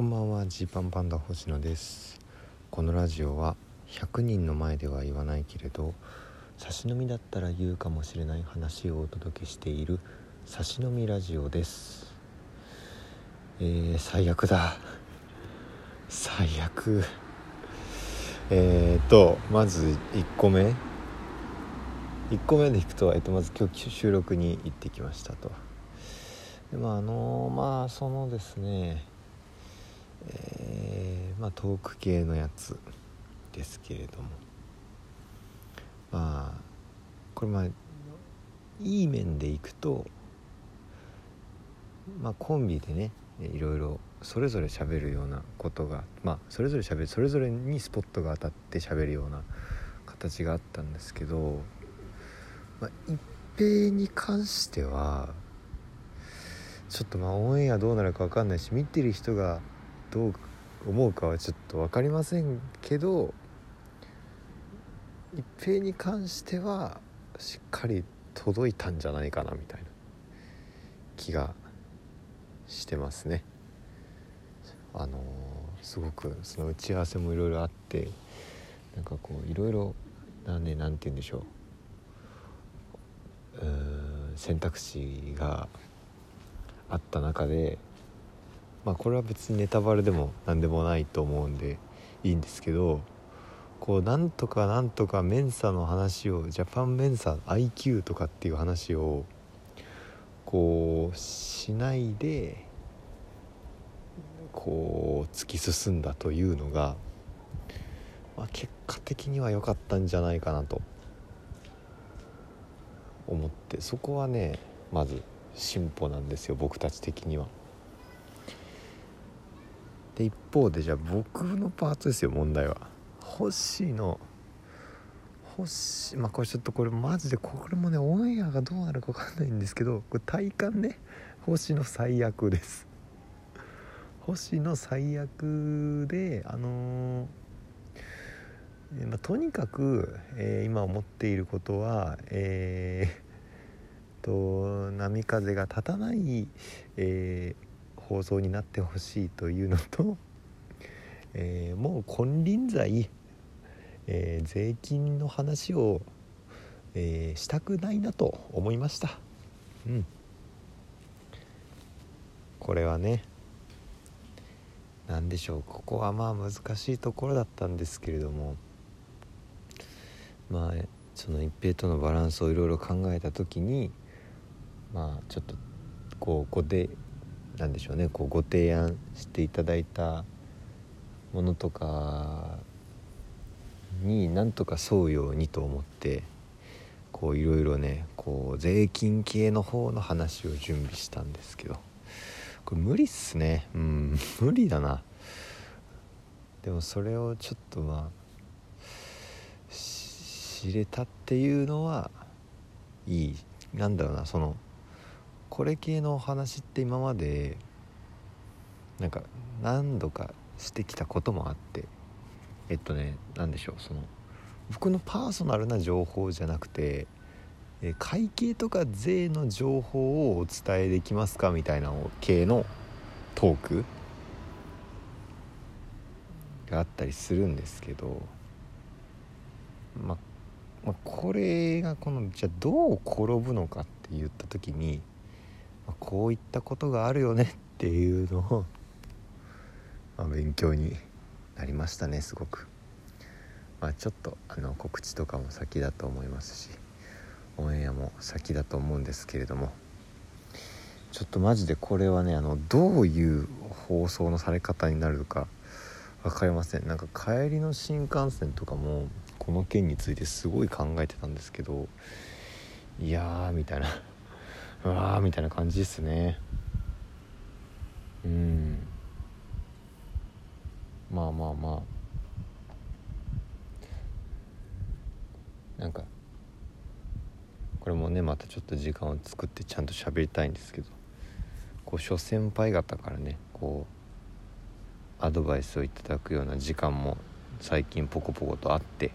こんばんはジーパンパンダ星野です。このラジオは100人の前では言わないけれど差し飲みだったら言うかもしれない話をお届けしている差し飲みラジオです。えー、最悪だ。最悪。えーとまず1個目。1個目でいくと、えっと、まず今日収録に行ってきましたと。でまああのまあそのですねえー、まあトーク系のやつですけれども。まあこれまあいい面でいくとまあコンビでねいろいろそれぞれ喋るようなことがまあそれぞれ喋るそれぞれにスポットが当たって喋るような形があったんですけど、まあ、一平に関してはちょっとまあオンエアどうなるか分かんないし見てる人がどう思うかはちょっと分かりませんけど一平に関してはしっかり届いたんじゃないかなみたいな気がしてますね。あのー、すごくその打ち合わせもいろいろあってなんかこういろいろなんて言うんでしょううん選択肢があった中でまあこれは別にネタバレでも何でもないと思うんでいいんですけどこうなんとかなんとかメンサの話をジャパンメンサ IQ とかっていう話をこうしないでこう突き進んだというのが、まあ、結果的には良かったんじゃないかなと思ってそこはねまず進歩なんですよ僕たち的には。で一方でじゃあ僕のパーツですよ問題は。星野。星まあこれちょっとこれマジでこれもねオンエアがどうなるか分かんないんですけどこれ体感ね。星の最悪です。星の最悪であのー、まあ、とにかく、えー、今思っていることはえーと波風が立たない、えー、放送になってほしいというのと、えー、もう金輪際、えー、税金の話を、えしたくないなと思いました。うん。これはね何でしょう。ここはまあ難しいところだったんですけれどもまあその一平とのバランスをいろいろ考えた時にまあちょっとこうごでなんでしょうね。こうご提案していただいたものとかになんとか沿うようにと思ってこういろいろねこう税金系の方の話を準備したんですけどこれ無理っすね。うん 無理だな。でもそれをちょっとまあ知れたっていうのはいい。なんだろうなそのこれ系のお話って今までなんか何度かしてきたこともあってえっとね何でしょうその僕のパーソナルな情報じゃなくて会計とか税の情報をお伝えできますかみたいな系のトークがあったりするんですけどままあ、これがこのじゃあどう転ぶのかって言った時に、こういったことがあるよねっていうのを、まあ、勉強になりましたねすごく。まあ、ちょっとあの告知とかも先だと思いますしオンエアも先だと思うんですけれどもちょっとマジでこれはねあのどういう放送のされ方になるか分かりませんなんか帰りの新幹線とかもこの件についてすごい考えてたんですけどいやーみたいなうわーみたいな感じですね。うん。まあまあまあ。なんかこれもねまたちょっと時間を作ってちゃんと喋りたいんですけど。こう諸先輩方からねこうアドバイスをいただくような時間も最近ポコポコとあって。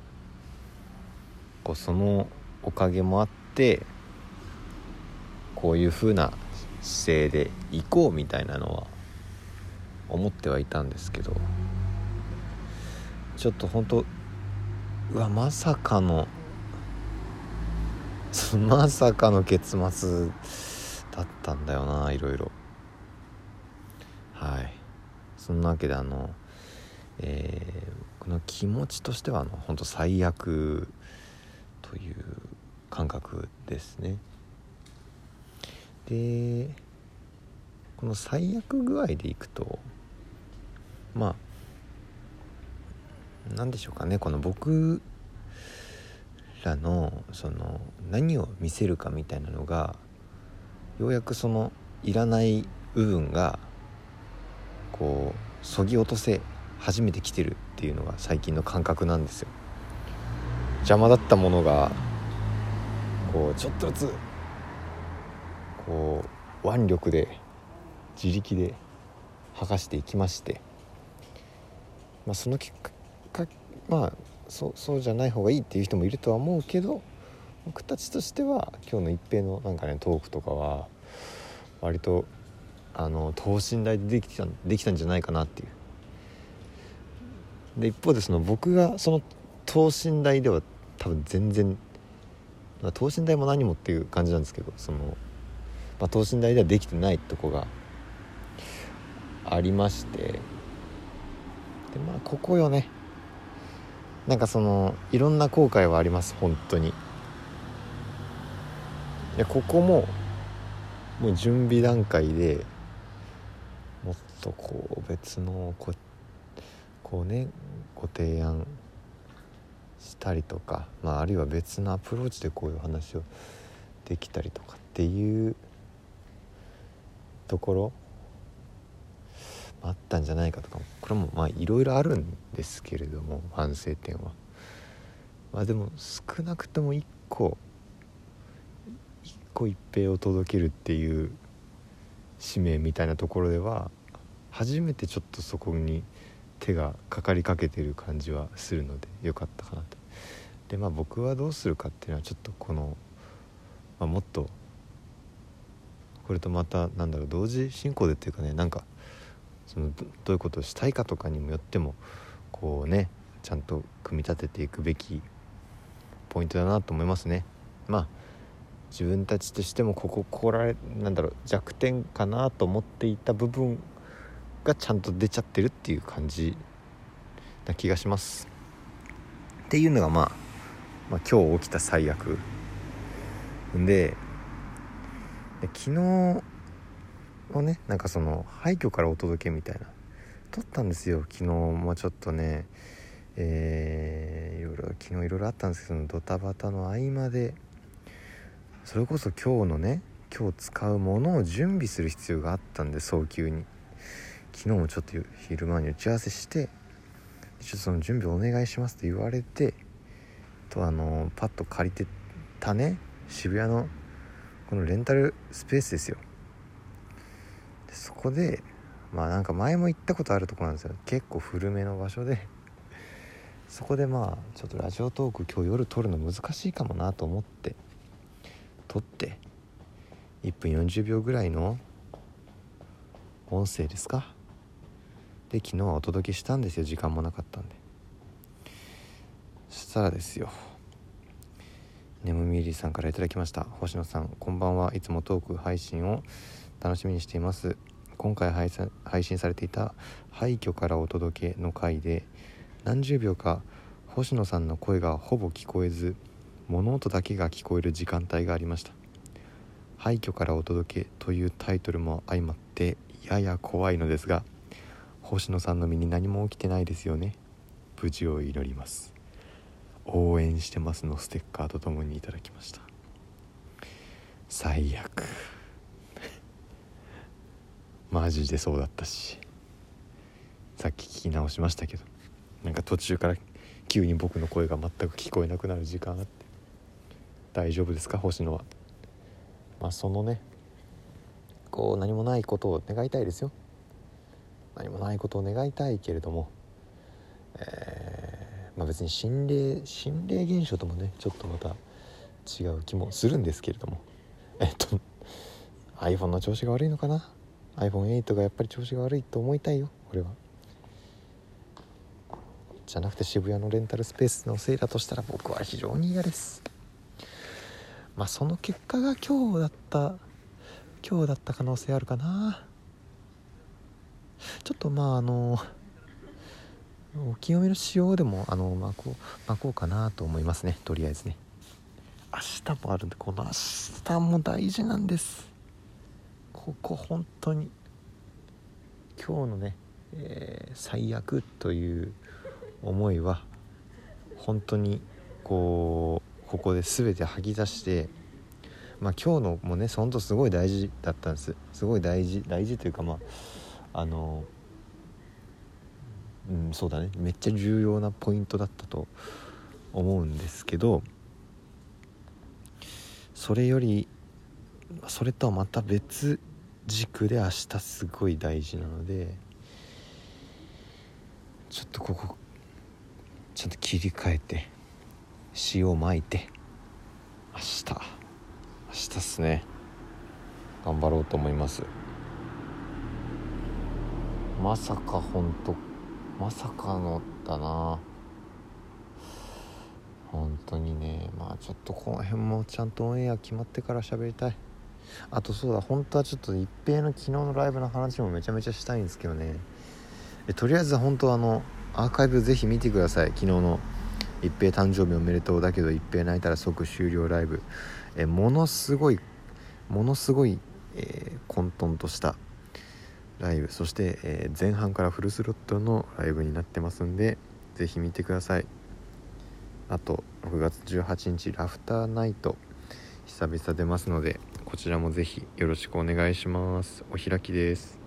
こうそのおかげもあってこういう風な姿勢で行こうみたいなのは思ってはいたんですけどちょっと本当うわまさかの まさかの結末だったんだよないろいろ。はい。そんなわけであのえー、この気持ちとしてはあの本当最悪という感覚ですね。でこの最悪具合でいくとまあ何でしょうかねこの僕らのその何を見せるかみたいなのがようやくそのいらない部分がこうそぎ落とせ初めて来てるっていうのが最近の感覚なんですよ。邪魔だったものがこうちょっとずつこう腕力で自力で剥がしていきまして、まあ、その結果まあそうそうじゃない方がいいっていう人もいるとは思うけど僕たちとしては今日の一平のなんかねトークとかは割とあの等身大でできたできたんじゃないかなっていう。で一方でその僕がその等身大では多分全然、等身大も何もっていう感じなんですけどその、まあ、等身大ではできてないとこがありまして。でまあここよね。なんかそのいろんな後悔はあります本当に。いやここももう準備段階でもっとこう別のここうねご提案したりとか、まあ、あるいは別のアプローチでこういう話をできたりとかっていうところあったんじゃないかとかこれもまあいろいろあるんですけれども反省点は。まあでも少なくとも1個1個一平を届けるっていう使命みたいなところでは初めてちょっとそこに手がかかりかけてる感じはするのでよかったかなと。でまあ僕はどうするかっていうのはちょっとこの、まあ、もっとこれとまたなんだろう同時進行でっていうかねなんかそのどういうことをしたいかとかにもよってもこうねちゃんと組み立てていくべきポイントだなと思いますね。まあ自分たちとしてもこここられなんだろう弱点かなと思っていた部分がちゃんと出ちゃってるっていう感じな気がします。っていうのがまあ、まあ、今日起きた最悪で昨日をねなんかその廃墟からお届けみたいな。撮ったんですよ昨日もちょっとね。えー、いろいろ昨日いろいろあったんですけどドタバタの合間で。それこそ今日のね今日使うものを準備する必要があったんで早急に。昨日もちょっと昼間に打ち合わせしてちょっとその準備お願いしますって言われてとあのパッと借りてたね渋谷のこのレンタルスペースですよ。そこでまあなんか前も行ったことあるとこなんですよ。結構古めの場所で。そこでまあちょっとラジオトーク今日夜撮るの難しいかもなと思って撮って1分40秒ぐらいの音声ですか？で昨日はお届けしたんですよ。時間もなかったんで。そしたらですよ。ネムミーリーさんから頂きました。星野さんこんばんは。いつもトーク配信を楽しみにしています。今回配信されていた「廃墟からお届け」の回で何十秒か星野さんの声がほぼ聞こえず物音だけが聞こえる時間帯がありました「廃墟からお届け」というタイトルも相まってやや怖いのですが星野さんの身に何も起きてないですよね。無事を祈ります。応援してますのステッカーとともにいただきました。最悪。マジでそうだったし。さっき聞き直しましたけど。なんか途中から急に僕の声が全く聞こえなくなる時間あって。大丈夫ですか？星野は。まあそのね。こう何もないことを願いたいですよ。何もないことを願いたいけれども、えー、まあ、別に心霊心霊現象ともねちょっとまた違う気もするんですけれども。えっと iPhone の調子が悪いのかな？iPhone8 がやっぱり調子が悪いと思いたいよ俺は。じゃなくて渋谷のレンタルスペースのせいだとしたら僕は非常に嫌です。まあその結果が今日だった今日だった可能性あるかな。ちょっとまああのお清めの塩でもあの巻こう巻こうかなと思いますね。とりあえずね。明日もあるんでこの明日も大事なんです。ここ本当に今日のね、えー、最悪という思いは本当にこうここで全て吐き出してまあ今日のもね本当すごい大事だったんです。すごい大事大事というかまああのうんそうだね。めっちゃ重要なポイントだったと思うんですけどそれよりそれとはまた別軸で明日すごい大事なのでちょっとここちょっと切り替えて塩をまいて明日明日っすね。頑張ろうと思います。まさか本当まさかのだな。本当にねまあちょっとこの辺もちゃんとオンエア決まってから喋りたい。あとそうだ本当はちょっと一平の昨日のライブの話もめちゃめちゃしたいんですけどね。えとりあえず本当あのアーカイブぜひ見てください。昨日の一平誕生日おめでとうだけど一平泣いたら即終了ライブ。えものすごいものすごい、えー、混沌としたライブそして、え、前半からフルスロットのライブになってますんでぜひ見てください。あと6月18日ラフターナイト久々出ますのでこちらもぜひよろしくお願いします。お開きです。